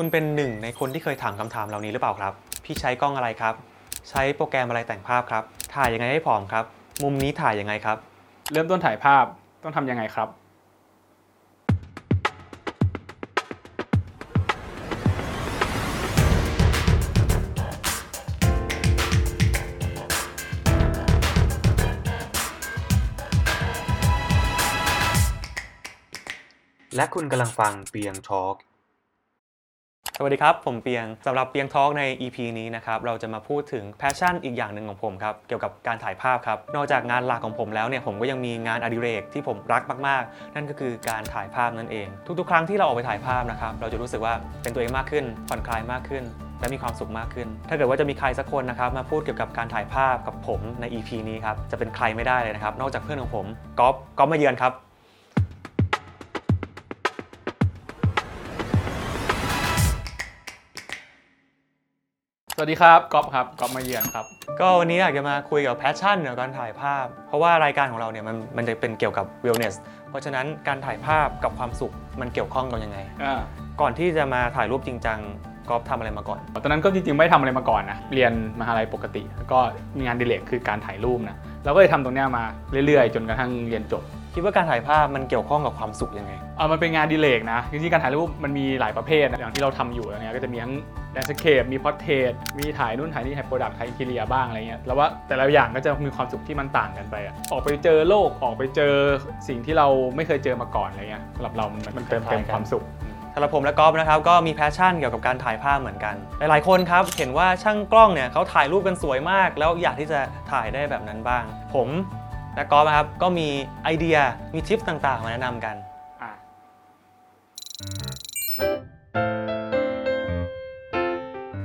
คุณเป็นหนึ่งในคนที่เคยถามคำถามเหล่านี้หรือเปล่าครับ พี่ใช้กล้องอะไรครับ ใช้โปรแกรมอะไรแต่งภาพครับ ถ่ายยังไงให้ผอมครับ มุมนี้ถ่ายยังไงครับ เริ่มต้นถ่ายภาพต้องทำยังไงครับ และคุณกำลังฟังเปียงทอล์ก สวัสดีครับ ผมเปียงสำหรับเปียงทอล์กใน EP นี้นะครับเราจะมาพูดถึง passion อีกอย่างหนึ่งของผมครับเกี่ยวกับการถ่ายภาพครับนอกจากงานหลักของผมแล้วเนี่ยผมก็ยังมีงานอดิเรกที่ผมรักมากๆ นั่นก็คือการถ่ายภาพนั่นเอง ทุกๆ ครั้งที่เราออกไปถ่ายภาพนะครับเราจะรู้สึกว่าเป็นตัวเองมากขึ้นผ่อนคลายมากขึ้นและมีความสุขมากขึ้น ถ้าเกิดว่าจะมีใครสักคนนะครับมาพูดเกี่ยวกับการถ่ายภาพกับผมใน EP นี้ครับจะเป็นใครไม่ได้เลยนะครับนอกจากเพื่อนของผมก๊อฟก๊อฟมาเยือนครับ สวัสดีครับก๊อฟครับก๊อฟมาเยือนครับ ก็วันนี้อยากจะมาคุยกับ passion เกี่ยวกับการถ่ายภาพ เพราะว่ารายการของเราเนี่ยมันมันจะเป็นเกี่ยวกับ wellness เพราะฉะนั้นการถ่ายภาพกับความสุขมันเกี่ยวข้องกันยังไง อ่าก่อนที่จะมาถ่ายรูปจริงจังกอฟทำอะไรมาก่อน ตอนนั้นก็จริงๆไม่ได้ทำอะไรมาก่อนนะเรียนมหาลัยปกติ แล้วก็มีงานอดิเลกคือการถ่ายรูปนะเราก็เลยทำตรงเนี้ยมาเรื่อยๆ จนกระทั่งเรียนจบ คิดว่าการถ่ายภาพมันเกี่ยวข้องกับความสุขยังไง เออมันเป็นงานอดิเลกนะ จริงๆ การถ่ายรูปมันมีหลายประเภทนะอย่างที่เราทำอยู่แล้วเนี่ยก็จะมีทั้ง landscape มี portrait มีถ่ายนู่นถ่ายนี่ถ่าย product ถ่าย interior บ้างอะไรเงี้ยแล้วว่าแต่ละอย่างก็จะมีความสุขที่มันต่างกันไปอะออกไปเจอโลกออกไปเจอสิ่งที่เราไม่เคยเจอมาก่อนอะไรเงี้ยสำหรับเรามันมันเติมเต็มความสุข สำหรับผมและกอฟนะครับก็มี passion เกี่ยวกับการถ่ายภาพเหมือนกัน หลายๆคนครับเห็นว่าช่างกล้องเนี่ยเขาถ่ายรูปกันสวยมาก แล้วอยากที่จะถ่ายได้แบบนั้นบ้าง ผม และกอฟนะครับก็มีไอเดียมีทิปต่างๆ มาแนะนำกัน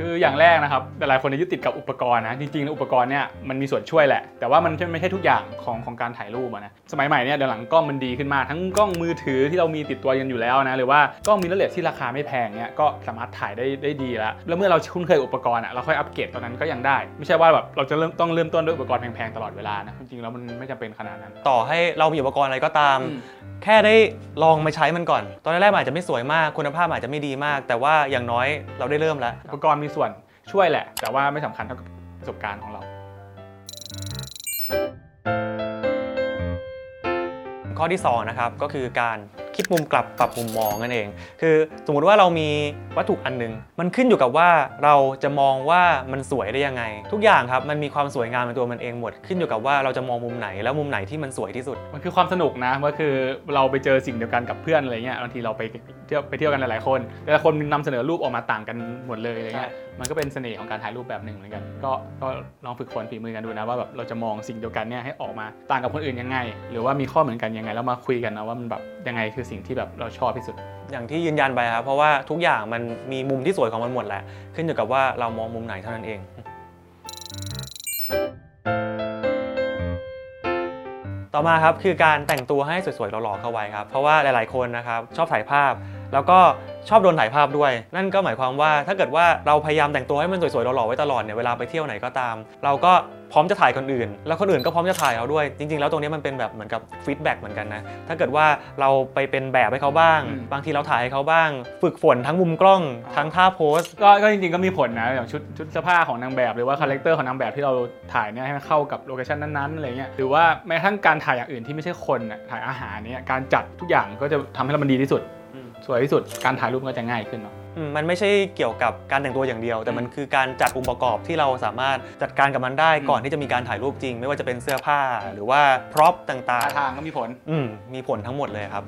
คืออย่างแรกนะครับหลายๆคนจะยึดติดกับอุปกรณ์นะจริงๆแล้วอุปกรณ์เนี่ยมันมีส่วนช่วยแหละ แต่ว่ามันไม่ใช่ทุกอย่างของของการถ่ายรูปอะนะสมัยใหม่เนี่ยเดี๋ยวหลังกล้องมันดีขึ้นมากทั้งกล้องมือถือที่เรามีติดตัวกันอยู่แล้วนะหรือว่ากล้องมิเรอร์เลสที่ราคาไม่แพงเนี่ยก็สามารถถ่ายได้ได้ดีแล้วแล้วเมื่อเราคุ้นเคยอุปกรณ์อะเราค่อยอัปเกรดตอนนั้นก็ยังได้ ไม่ใช่ว่าแบบเราจะเริ่มต้องเริ่มต้นด้วยอุปกรณ์แพงๆตลอดเวลานะจริงๆแล้วมันไม่จำเป็นขนาดนั้น ต่อให้เรามีอุปกรณ์อะไรก็ตามอืมแค่ได้ลองมาใช้มันก่อน ตอนแรกๆมันอาจจะไม่สวยมากคุณภาพอาจจะไม่ดีมาก แต่ว่าอย่างน้อยเราได้เริ่มแล้วอุปกรณ์มีส่วนช่วยแหละ แต่ว่าไม่สำคัญเท่ากับประสบการณ์ของเรา ข้อที่2นะครับก็คือการคิดมุมกลับปรับมุมมองนั่นเอง คือสมมุติว่าเรามีวัตถุอันหนึง มันขึ้นอยู่กับว่าเราจะมองว่ามันสวยได้ยังไง ทุกอย่างครับมันมีความสวยงามในตัวมันเองหมด ขึ้นอยู่กับว่าเราจะมองมุมไหนแล้วมุมไหนที่มันสวยที่สุด มันคือความสนุกนะก็คือเราไปเจอสิ่งเดียวกันกับเพื่อนอะไรเงี้ยบางทีเราไปเที่ยวไปเที่ยวกันหลายๆคน แต่ละคนนำเสนอรูปออกมาต่างกันหมดเลยอะไรเงี้ย มันก็เป็นเสน่ห์ของการถ่ายรูปแบบหนึ่งเหมือนกัน ก็ก็ลองฝึกฝนฝีมือกันดูนะว่าแบบเราจะมองสิ่งเดียวกันเนี่ยให้ออกมาต่างกับคนอื่นยังไง หรือว่ามีข้อเหมือนกันยังไงแล้วมาคุยกันนะว่ามันแบบยังไงคือสิ่งที่แบบเราชอบที่สุด อย่างที่ยืนยันไปครับเพราะว่าทุกอย่างมันมีมุมที่สวยของมันหมดแหละขึ้นอยู่กับว่าเรามองมุมไหนเท่านั้นเองต่อมาครับคือการแต่งตัวให้สวยๆหล่อๆเข้าไว้ครับเพราะว่าหลายๆคนนะครับชอบถ่ายภาพ แล้วก็ ชอบโดนถ่ายภาพด้วย นั่นก็หมายความว่าถ้าเกิดว่าเราพยายามแต่งตัวให้มันสวยๆหล่อๆไว้ตลอดเนี่ยเวลาไปเที่ยวไหนก็ตาม เราก็พร้อมจะถ่ายคนอื่น แล้วคนอื่นก็พร้อมจะถ่ายเราด้วย จริง ๆ แล้วตรงนี้มันเป็นแบบเหมือนกับฟีดแบ็กเหมือนกันนะถ้าเกิดว่าเราไปเป็นแบบให้เขาบ้างอืมบางทีเราถ่ายให้เขาบ้าง ฝึกฝนทั้งมุมกล้องทั้งท่า pose ก็ก็จริงๆก็มีผลนะอย่างชุดชุดเสื้อผ้าของนางแบบหรือว่า character ของนางแบบที่เราถ่ายเนี่ยให้มันเข้ากับ location นั้นๆอะไรเงี้ยหรือว่าแม้กระทั่งการถ่ายอย่างอื่นที่ไม่ใช่คนน่ะถ่ายอาหารเนี่ยการจัดทุกอย่างก็จะทำให้เรามันดีที่สุด สวยที่สุดการถ่ายรูปก็จะง่ายขึ้นเนาะอืมมันไม่ใช่เกี่ยวกับการแต่งตัวอย่างเดียว แต่มันคือการจัดองค์ประกอบที่เราสามารถจัดการกับมันได้อืมก่อนที่จะมีการถ่ายรูปจริง ไม่ว่าจะเป็นเสื้อผ้าหรือว่าพร็อพต่าท่างทางก็มีผล ๆ อืมมีผลทั้งหมดเลยครับ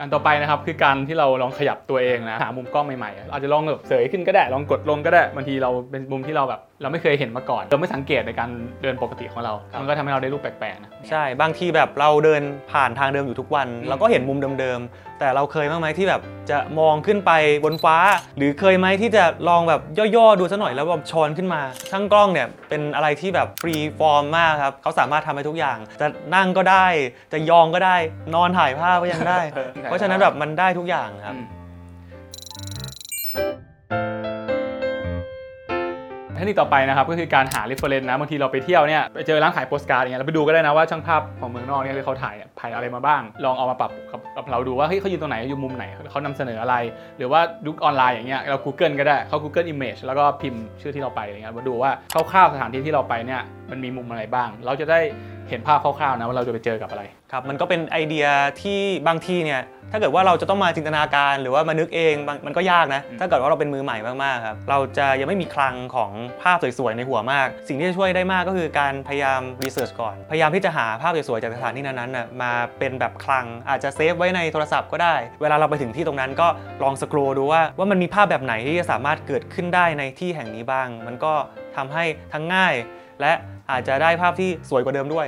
อันต่อไปนะครับคือการที่เราลองขยับตัวเองนะหามุมกล้องใหม่ๆอาจจะลองแบบเสยขึ้นก็ได้ลองกดลงก็ได้บางทีเราเป็นมุมที่เราแบบ เราไม่เคยเห็นมาก่อน เราไม่สังเกตในการเดินปกติของเรา มันก็ทำให้เราได้รูปแปลกๆนะ ใช่ บางทีแบบเราเดินผ่านทางเดิมอยู่ทุกวันอืมเราก็เห็นมุมเดิมๆ แต่เราเคยบ้างไหมที่แบบจะมองขึ้นไปบนฟ้า หรือเคยไหมที่จะลองแบบย่อๆ ดูซะหน่อยแล้วแบบช้อนขึ้นมา ช่างกล้องเนี่ยเป็นอะไรที่แบบ freeform มากครับ เขาสามารถทำให้ทุกอย่าง จะนั่งก็ได้ จะยองก็ได้ นอนถ่ายภาพก็ยังได้ เพราะฉะนั้นแบบมันได้ทุกอย่างครับ อืม เทคนิคต่อไปนะครับก็คือการหา reference นะบางทีเราไปเที่ยวเนี่ยไปเจอร้านขายโปสการ์ดอย่างเงี้ยเราไปดูก็ได้นะว่าช่างภาพของเมืองนอกเนี่ยเขาถ่ายถ่ายอะไรมาบ้าง ลองเอามาปรับกับกับเราดูว่าเฮ้ยเขายืนตรงไหนอยู่มุมไหนเขานำเสนออะไร หรือว่ายุคออนไลน์อย่างเงี้ยเรา Google ก็ได้เขา Google Image แล้วก็พิมพ์ชื่อที่เราไปอะไรเงี้ยมาดูว่าคร่าวๆสถานที่ที่เราไปเนี่ยมันมีมุมอะไรบ้าง เราจะได้เห็นภาพคร่าวๆนะว่าเราจะไปเจอกับอะไร ครับมันก็เป็นไอเดียที่บางทีเนี่ยถ้าเกิดว่าเราจะต้องมาจินตนาการหรือว่ามานึกเองบางมันก็ยากนะอืมถ้าเกิดว่าเราเป็นมือใหม่มากๆครับเราจะยังไม่มีคลังของภาพสวยๆในหัวมาก สิ่งที่จะช่วยได้มากก็คือการพยายามรีเสิร์ชก่อน พยายามที่จะหาภาพสวยๆจากสถานที่นั้นๆน่ะมาเป็นแบบคลังอาจจะ save ไว้ในโทรศัพท์ก็ได้ เวลาเราไปถึงที่ตรงนั้นก็ลอง scroll ดูว่าว่ามันมีภาพแบบไหนที่จะสามารถเกิดขึ้นได้ในที่แห่งนี้บ้าง มันก็ทำให้ทั้งง่าย และอาจจะได้ภาพที่สวยกว่าเดิมด้วย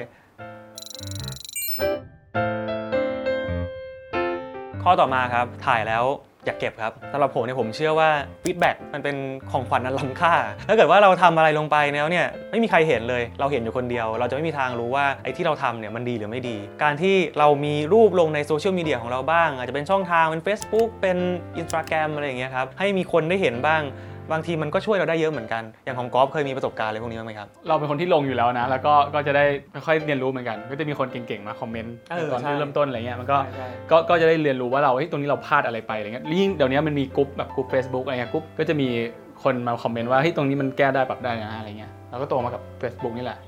ข้อต่อมาครับถ่ายแล้วอย่าเก็บครับสำหรับผมเนี่ยผมเชื่อว่า feedback มันเป็นของขวัญอันล้ำค่า ถ้าเกิดว่าเราทำอะไรลงไปแล้วเนี่ยไม่มีใครเห็นเลย เราเห็นอยู่คนเดียว เราจะไม่มีทางรู้ว่าไอ้ที่เราทำเนี่ยมันดีหรือไม่ดี การที่เรามีรูปลงในโซเชียลมีเดียของเราบ้าง อาจจะเป็นช่องทางเป็น Facebook เป็น Instagram อะไรอย่างเงี้ยครับให้มีคนได้เห็นบ้าง บางทีมันก็ช่วยเราได้เยอะเหมือนกัน อย่างของกอล์ฟเคยมีประสบการณ์อะไรพวกนี้บ้างไหมครับ เราเป็นคนที่ลงอยู่แล้วนะ แล้วก็ก็จะได้ค่อยๆเรียนรู้เหมือนกัน ก็จะมีคนเก่งๆมาคอมเมนต์เออตอนใช่ที่เริ่มต้นอะไรเงี้ยมันก็ก็ก็จะได้เรียนรู้ว่าเราเฮ้ยตรงนี้เราพลาดอะไรไปอะไรเงี้ยยิ่งเดี๋ยวนี้มันมีกลุ่มแบบกลุ่ม Facebook อะไรเงี้ยกลุ่มก็จะมีคนมาคอมเมนต์ว่าเฮ้ยตรงนี้มันแก้ได้ปรับได้นะอะไรเงี้ยเราก็โตมากับ Facebook นี่แหละ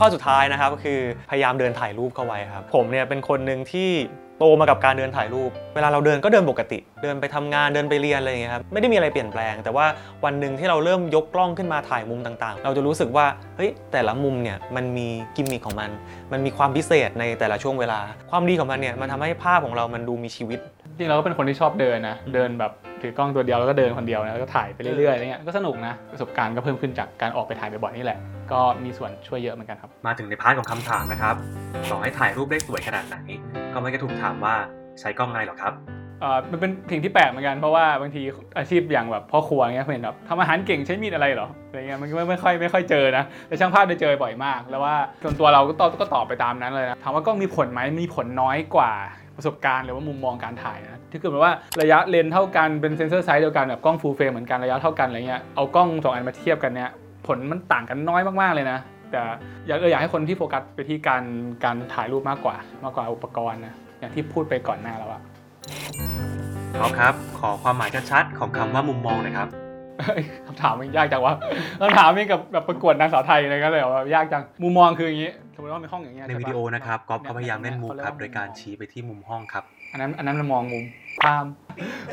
ข้อสุดท้ายนะครับก็คือพยายามเดินถ่ายรูปเข้าไว้ครับ ผมเนี่ยเป็นคนหนึ่งที่ โตมากับการเดินถ่ายรูป เวลาเราเดินก็เดินปกติ เดินไปทำงานเดินไปเรียนอะไรอย่างเงี้ยครับ ไม่ได้มีอะไรเปลี่ยนแปลง แต่ว่าวันหนึ่งที่เราเริ่มยกกล้องขึ้นมาถ่ายมุมต่างๆ เราจะรู้สึกว่า เฮ้ย แต่ละมุมเนี่ยมันมีกิมมิคของมัน มันมีความพิเศษในแต่ละช่วงเวลา ความดีของมันเนี่ยมันทำให้ภาพของเรามันดูมีชีวิต จริงเราก็เป็นคนที่ชอบเดินนะ เดินแบบ ถือกล้องตัวเดียวแล้วก็เดินคนเดียวนะแล้วก็ถ่ายไปเรื่อยๆอะไรเงี้ยก็สนุกนะประสบการณ์ก็เพิ่มขึ้นจากการออกไปถ่ายบ่อยๆนี่แหละ ก็มีส่วนช่วยเยอะเหมือนกันครับ มาถึงใน part ของคำถามนะครับต่อให้ถ่ายรูปได้สวยขนาดไหนก็ไม่กระถูกถามว่าใช้กล้องอะไรหรอครับเอ่อมันเป็นสิ่งที่แปลกเหมือนกันเพราะว่าบางทีอาชีพอย่างแบบพ่อครัวเงี้ยเห็นแบบทำอาหารเก่งใช้มีดอะไรเหรออะไรเงี้ยมันก็ไม่ไม่ค่อยไม่ค่อยเจอนะแต่ช่างภาพได้เจอบ่อยมาก แล้วว่าส่วนตัวเราก็ตอบก็ตอบไปตามนั้นเลยนะถามว่ากล้องมีผลไหมมีผลน้อยกว่า ประสบการณ์หรือว่ามุมมองการถ่ายนะที่คือแบบว่าระยะเลนส์เท่ากันเป็น sensor size เดียวกันแบบกล้อง full frame เหมือนกันระยะเท่ากันอะไรเงี้ยเอากล้องสองอันมาเทียบกันเนี่ยผลมันต่างกันน้อยมากๆเลยนะแต่อยากเอออยากให้คนที่โฟกัสไปที่การการถ่ายรูปมากกว่า มากกว่าอุปกรณ์นะอย่างที่พูดไปก่อนหน้าแล้วอะเอาครับ ขอความหมายชัดๆของคำว่ามุมมองหน่อยครับ คำถามมันยากจังวะคำถามนี่กับแบบประกวดนางสาวไทยอะไรกันเลยเหรอแบบยากจัง มุมมองคืออย่างนี้ สมมติว่ามีห้องอย่างเงี้ยในช่ปะวิดีโอนะครับก๊อฟนี่ก็พยายามเล่นมุกครับโดยการชี้ไปที่มุมห้องครับ อันนั้นอันนั้นเรามองมุมข้าม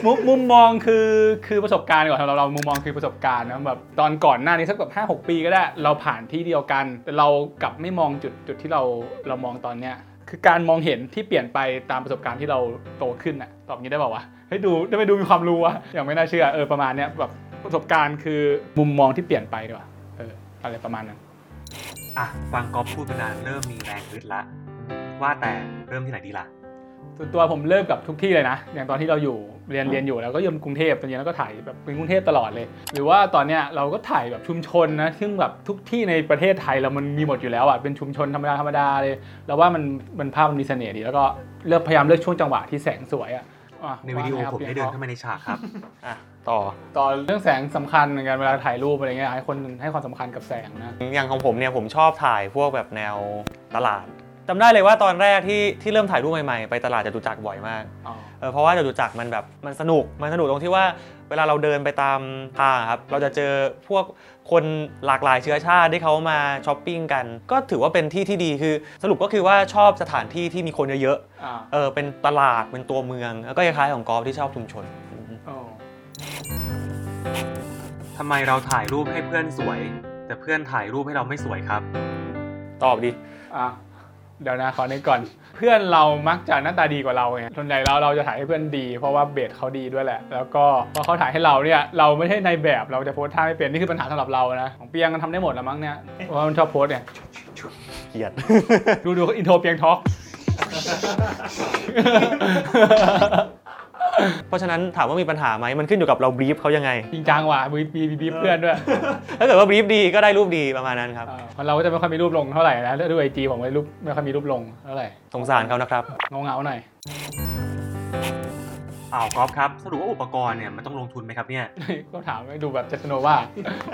มุมมุมมองคือคือประสบการณ์ก่อนสำหรับเรามุมมองคือประสบการณ์นะแบบตอนก่อนหน้านี้สักแบบห้าหกปีก็ได้ เราผ่านที่เดียวกัน แต่เรากลับไม่มองจุดจุดที่เราเรามองตอนเนี้ยคือการมองเห็นที่เปลี่ยนไปตามประสบการณ์ที่เราโตขึ้นน่ะตอบงี้ได้เปล่าวะให้ดูได้ไปดูมีความรู้วะอย่างไม่น่าเชื่อเออประมาณเนี้ยแบบ ประสบการณ์คือมุมมองที่เปลี่ยนไปดีกว่าเอออะไรประมาณนั้น อะฟังก๊อฟพูดไปนานเริ่มมีแรงฮึดละ ว่าแต่เริ่มที่ไหนดีล่ะส่วนตัวผมเริ่มกับทุกที่เลยนะ อย่างตอนที่เราอยู่เรียนเรียนอยู่แล้วก็ยมกรุงเทพตอนนี้แล้วก็ถ่ายแบบเป็นกรุงเทพตลอดเลย หรือว่าตอนเนี้ยเราก็ถ่ายแบบชุมชนนะซึ่งแบบทุกที่ในประเทศไทยเรามันมีหมดอยู่แล้วอะเป็นชุมชนธรรมดาธรรมดาเลยแล้วว่ามันมันภาพมันมีเสน่ห์ดีแล้วก็เลือกพยายามเลือกช่วงจังหวะที่แสงสวยอะอะในวิดีโอว่าไงครับผมได้เดินเข้ามาในฉากครับอะ ต่อ ต่อเรื่องแสงสำคัญเหมือนกันเวลาถ่ายรูปอะไรเงี้ยให้คนให้ความสำคัญกับแสงนะ อย่างของผมเนี่ยผมชอบถ่ายพวกแบบแนวตลาดจำได้เลยว่าตอนแรกที่ที่เริ่มถ่ายรูปใหม่ๆ ไปตลาดจตุจักรบ่อยมากอ๋อเออเพราะว่าจตุจักรมันแบบมันสนุกมันสนุกตรงที่ว่าเวลาเราเดินไปตามทางอะครับเราจะเจอพวกคนหลากหลายเชื้อชาติที่เขามาช้อปปิ้งกัน ก็ถือว่าเป็นที่ที่ดีคือสรุปก็คือว่าชอบสถานที่ที่มีคนเยอะอ่าๆเออเป็นตลาดเป็นตัวเมืองแล้วก็คล้ายๆของกอล์ฟที่ชอบชุมชน ทำไมเราถ่ายรูปให้เพื่อนสวย แต่เพื่อนถ่ายรูปให้เราไม่สวยครับ ตอบดิอะเดี๋ยวนะขอนึกก่อน เพื่อนเรามักจะหน้าตาดีกว่าเราไงส่วนใหญ่เราเราจะถ่ายให้เพื่อนดี เพราะว่าเบสเขาดีด้วยแหละ แล้วก็พอเขาถ่ายให้เราเนี่ยเราไม่ใช่ในแบบเราจะโพสท่าไม่เป็นนี่คือปัญหาสำหรับเรานะของเปียงมันทำได้หมดแล้วมั้งเนี่ยเพราะว่ามันชอบโพสเนี่ยเกลียด ดูดูอินโทรเปียงท็อก เพราะฉะนั้นถามว่ามีปัญหาไหมมันขึ้นอยู่กับเราบรีฟเขายังไง จริงจังว่ะมีมีมีมีเพื่อนด้วยถ้าเกิดว่าบรีฟดีก็ได้รูปดีประมาณนั้นครับอ่าเพราะเราก็จะไม่ค่อยมีรูปลงเท่าไหร่นะด้วยไอจีผมไม่รูปไม่ค่อยมีรูปลงเท่าไหร่สงสารเขานะครับเงาเงาๆหน่อยอ้าวก๊อฟครับสรุปว่าอุปกรณ์เนี่ยมันต้องลงทุนไหมครับเนี่ยก็ถามให้ดูแบบเจสโนว่า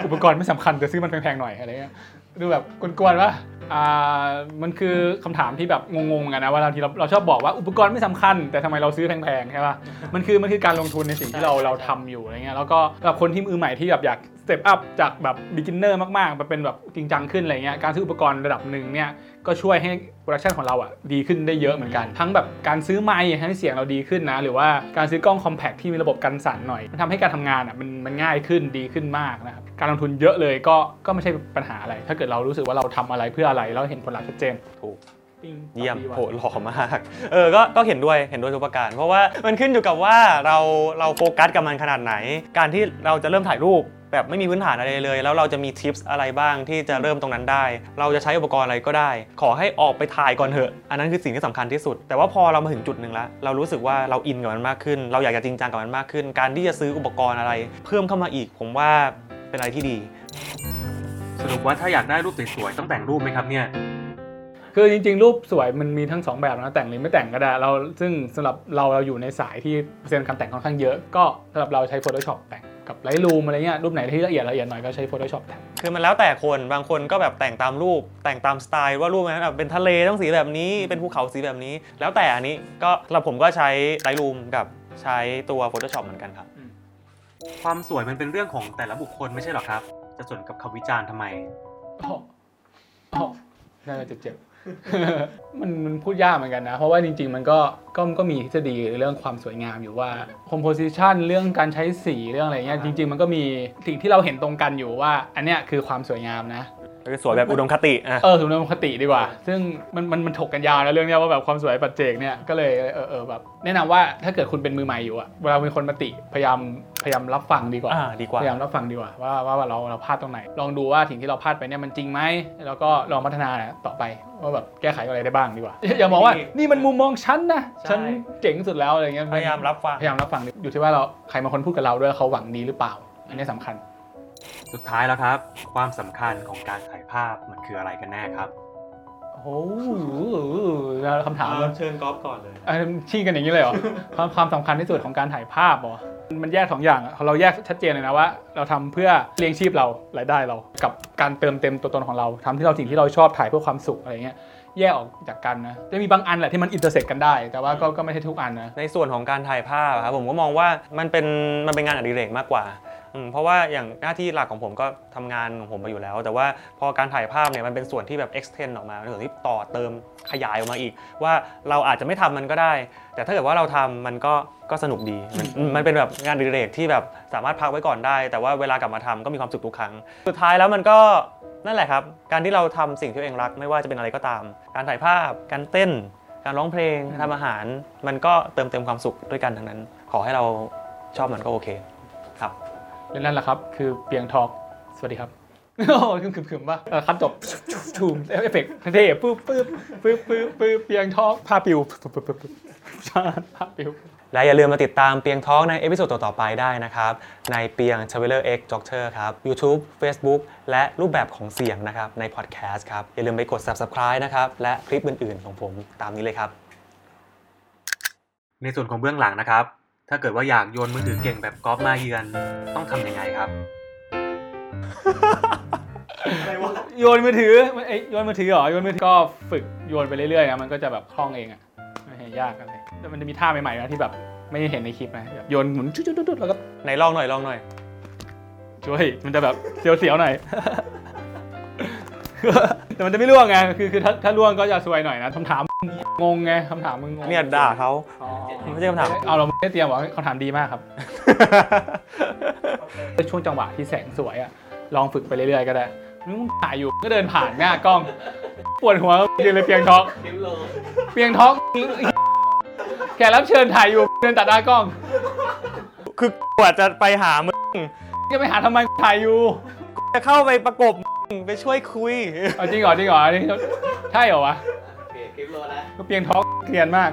อุปกรณ์ไม่สำคัญแต่ซื้อมันแพงๆหน่อยอะไรเงี้ย ดูแบบกวนๆวะอ่ามันคือคำถามที่แบบงงๆกันนะว่าบางทีเราเราชอบบอกว่าอุปกรณ์ไม่สำคัญ แต่ทำไมเราซื้อแพงๆใช่ป่ะมันคือมันคือการลงทุนในสิ่งที่เราเราทำอยู่อะไรเงี้ยแล้วก็สำหรับคนที่มือใหม่ที่แบบอยาก step up จากแบบ beginner มากๆมาเป็นแบบจริงจังขึ้นอะไรเงี้ยการซื้ออุปกรณ์ระดับหนึ่งเนี่ยก็ช่วยให้ production ของเราอะดีขึ้นได้เยอะเหมือนกัน ทั้งแบบการซื้อไมค์ให้เสียงเราดีขึ้นนะ หรือว่าการซื้อกล้อง compact ที่มีระบบกันสั่นหน่อย มันทำให้การทำงานอะมันมันง่ายขึ้นดีขึ้นมากนะครับ การลงทุนเยอะเลยก็ก็ไม่ใช่ปัญหาอะไร ถ้าเกิดเรารู้สึกว่าเราทำอะไรเพื่ออะไรแล้วเห็นผลลัพธ์ชัดเจนถูกปิ้งเยี่ยมดีว่ะโหหล่อมาก เออ ก็ก็เห็นด้วย เห็นด้วยทุกประการ เพราะว่ามันขึ้นอยู่กับว่าเราเราโฟกัสกับมันขนาดไหน การที่เราจะเริ่มถ่ายรูป แบบไม่มีพื้นฐานอะไรเลย แล้วเราจะมีทิปส์อะไรบ้างที่จะเริ่มตรงนั้นได้ เราจะใช้อุปกรณ์อะไรก็ได้ ขอให้ออกไปถ่ายก่อนเถอะ อันนั้นคือสิ่งที่สำคัญที่สุด แต่ว่าพอเรามาถึงจุดหนึ่งแล้ว เรารู้สึกว่าเราอินกับมันมากขึ้น เราอยากจะจริงจังกับมันมากขึ้น การที่จะซื้ออุปกรณ์อะไร เพิ่มเข้ามาอีก ผมว่าเป็นอะไรที่ดี สรุปว่าถ้าอยากได้รูปสวยๆต้องแต่งรูปไหมครับเนี่ยคือจริงๆ รูปสวยมันมีทั้งสองแบบนะแต่งหรือไม่แต่งก็ได้เราซึ่งสำหรับเราเราอยู่ในสายที่เปอร์เซ็นต์การแต่งค่อนข้างเยอะ ก็สำหรับเราใช้ Photoshop แต่ง กับ Lightroom อะไรเงี้ยรูปไหนที่ละเอียดละเอียดหน่อยก็ใช้ Photoshop แต่งคือมันแล้วแต่คนบางคนก็แบบแต่งตามรูป แต่งตามสไตล์ว่ารูปนั้นแบบเป็นทะเลต้องสีแบบนี้เป็นภูเขาสีแบบนี้ แล้วแต่อันนี้ก็สำหรับผมก็ใช้ Lightroom กับใช้ตัว Photoshop เหมือนกันครับ ความสวยมันเป็นเรื่องของแต่ละบุคคลไม่ใช่หรอครับ จะสนกับคำวิจารณ์ทำไมโอ้โอ้น่าจะเจ็บๆ มันมันพูดยากเหมือนกันนะ เพราะว่าจริง ๆ มันก็ก็ก็มีทฤษฎีเรื่องความสวยงามอยู่ว่า composition เรื่องการใช้สีเรื่องอะไรเงี้ยจริง ๆ มันก็มีสิ่งที่เราเห็นตรงกันอยู่ว่า อันเนี้ยคือความสวยงามนะคือ สวยแบบอุดมคติอะเออสุนทรคติดีกว่า ซึ่งมันมันมันถกกันยาวนะเรื่องเนี้ยว่าแบบความสวยปัจเจกเนี่ยก็เลยเออเออแบบแนะนำว่าถ้าเกิดคุณเป็นมือใหม่อยู่อะเวลามีคนมาติพยายามพยายามรับฟังดีกว่าอ่าดีกว่าพยายามรับฟังดีกว่าว่าว่าว่าเราเราพลาดตรงไหน ลองดูว่าสิ่งที่เราพลาดไปเนี่ยมันจริงไหมแล้วก็ลองพัฒนาต่อไปว่าแบบแก้ไขอะไรได้บ้างดีกว่าอย่ามองว่านี่มันมุมมองฉันนะใช่ฉันเจ๋งสุดแล้วอะไรเงี้ยพยายามรับฟังพยายามรับฟังอยู่ที่ว่าเราใครมาคนพูดกับเราด้วยเขาหวังดีหรือเปล่า อันนี้สำคัญ สุดท้ายแล้วครับ ความสำคัญของการถ่ายภาพมันคืออะไรกันแน่ครับ โอ้โหแล้วคำถามมันเชิญกอล์ฟก่อนเลย อะชี้กันอย่างนี้เลยเหรอ ความความสำคัญที่สุดของการถ่ายภาพเหรอมันแยกสองอย่างอะเราแยกชัดเจนเลยนะว่า เราทำเพื่อเลี้ยงชีพเรารายได้เรา กับการเติมเต็มตัวตนของเราทำที่เราสิ่งที่เราชอบถ่ายเพื่อความสุขอะไรเงี้ยแยกออกจากกันนะจะมีบางอันแหละที่มันอินเตอร์เซ็กกันได้ แต่ว่าก็ก็ไม่ใช่ทุกอันนะ ในส่วนของการถ่ายภาพอะครับผมก็มองว่ามันเป็นมันเป็นงานอดิเรกมากกว่าอืม เพราะว่าอย่างหน้าที่หลักของผมก็ทำงานของผมมาอยู่แล้ว แต่ว่าพอการถ่ายภาพเนี่ยมันเป็นส่วนที่แบบ extend ออกมาเป็นส่วนที่ต่อเติมขยายออกมาอีก ว่าเราอาจจะไม่ทำมันก็ได้ แต่ถ้าเกิดว่าเราทำมันก็ก็สนุกดี มันมันเป็นแบบงานอดิเรกที่แบบสามารถพักไว้ก่อนได้ แต่ว่าเวลากลับมาทำก็มีความสุขทุกครั้ง สุดท้ายแล้วมันก็นั่นแหละครับ การที่เราทำสิ่งที่ตัวเองรักไม่ว่าจะเป็นอะไรก็ตาม การถ่ายภาพ การเต้น การร้องเพลงทำอาหาร มันก็เติมเต็มความสุขด้วยกันทั้งนั้น ขอให้เราชอบมันก็โอเคครับ และนั่นแหละครับ คือเปียงทอกสวัสดีครับโอ้โหขึมๆป่ะเออคัดจบชูมเอฟเฟกต์เท่ๆปึ๊บปึ๊บปึ๊บปึ๊บปึ๊บเปียงทอกผ้าปิวปึ๊บปึ๊บปึ๊บปึ๊บชาติผ้าปิว และอย่าลืมมาติดตามเปียงท้องในเอพิโซดต่อๆไปได้นะครับ ในเปียง Traveler X Doctor ครับ YouTube Facebook และรูปแบบของเสียงนะครับในพอดแคสต์ครับ อย่าลืมไปกด Subscribe นะครับ และคลิปอื่นๆของผมตามนี้เลยครับ ในส่วนของเบื้องหลังนะครับ ถ้าเกิดว่าอยากโยนมือถือเก่งแบบก๊อฟมาเยือนต้องทำยังไงครับโยนมือถือเอ้ยโยนมือถือเหรอโยนมือถือก็ฝึกโยนไปเรื่อยๆนะมันก็จะแบบคล่องเองอะไม่ใช่ยากอะไรแต่มันจะมีท่าใหม่ๆนะที่แบบไม่ได้เห็นในคลิปนะแบบโยนหมุนจุดๆๆแล้วก็ไหนลองหน่อยลองหน่อยช่วยมันจะแบบเสียวๆหน่อย แต่มันจะไม่ร่วงไงคือคือถ้าถ้าร่วงก็จะซวยหน่อยนะคำถาม งงไงคำถามมึงงงเนี่ยด่าเขาอ๋อไม่ใช่คำถาม เอาเราไม่ได้เตรียมบอกคำถามดีมากครับ ช่วงจังหวะที่แสงสวยอะลองฝึกไปเรื่อยๆก็ได้มึงถ่ายอยู่ก็เดินผ่านหน้ากล้องปวดหัวยืนเลยเปียงท็อกเปียงท็อกแขกรับเชิญถ่ายอยู่เดินตัดหน้ากล้อง คือกว่าจะไปหามึงจะไปหาทำไมถ่ายอยู่จะเข้าไปประกบมึงไปช่วยคุยเอาจริงเหรอจริงเหรออันนี้ใช่เหรอวะ โลิปโลแล้วก็เปียงท้องเกลียนมาก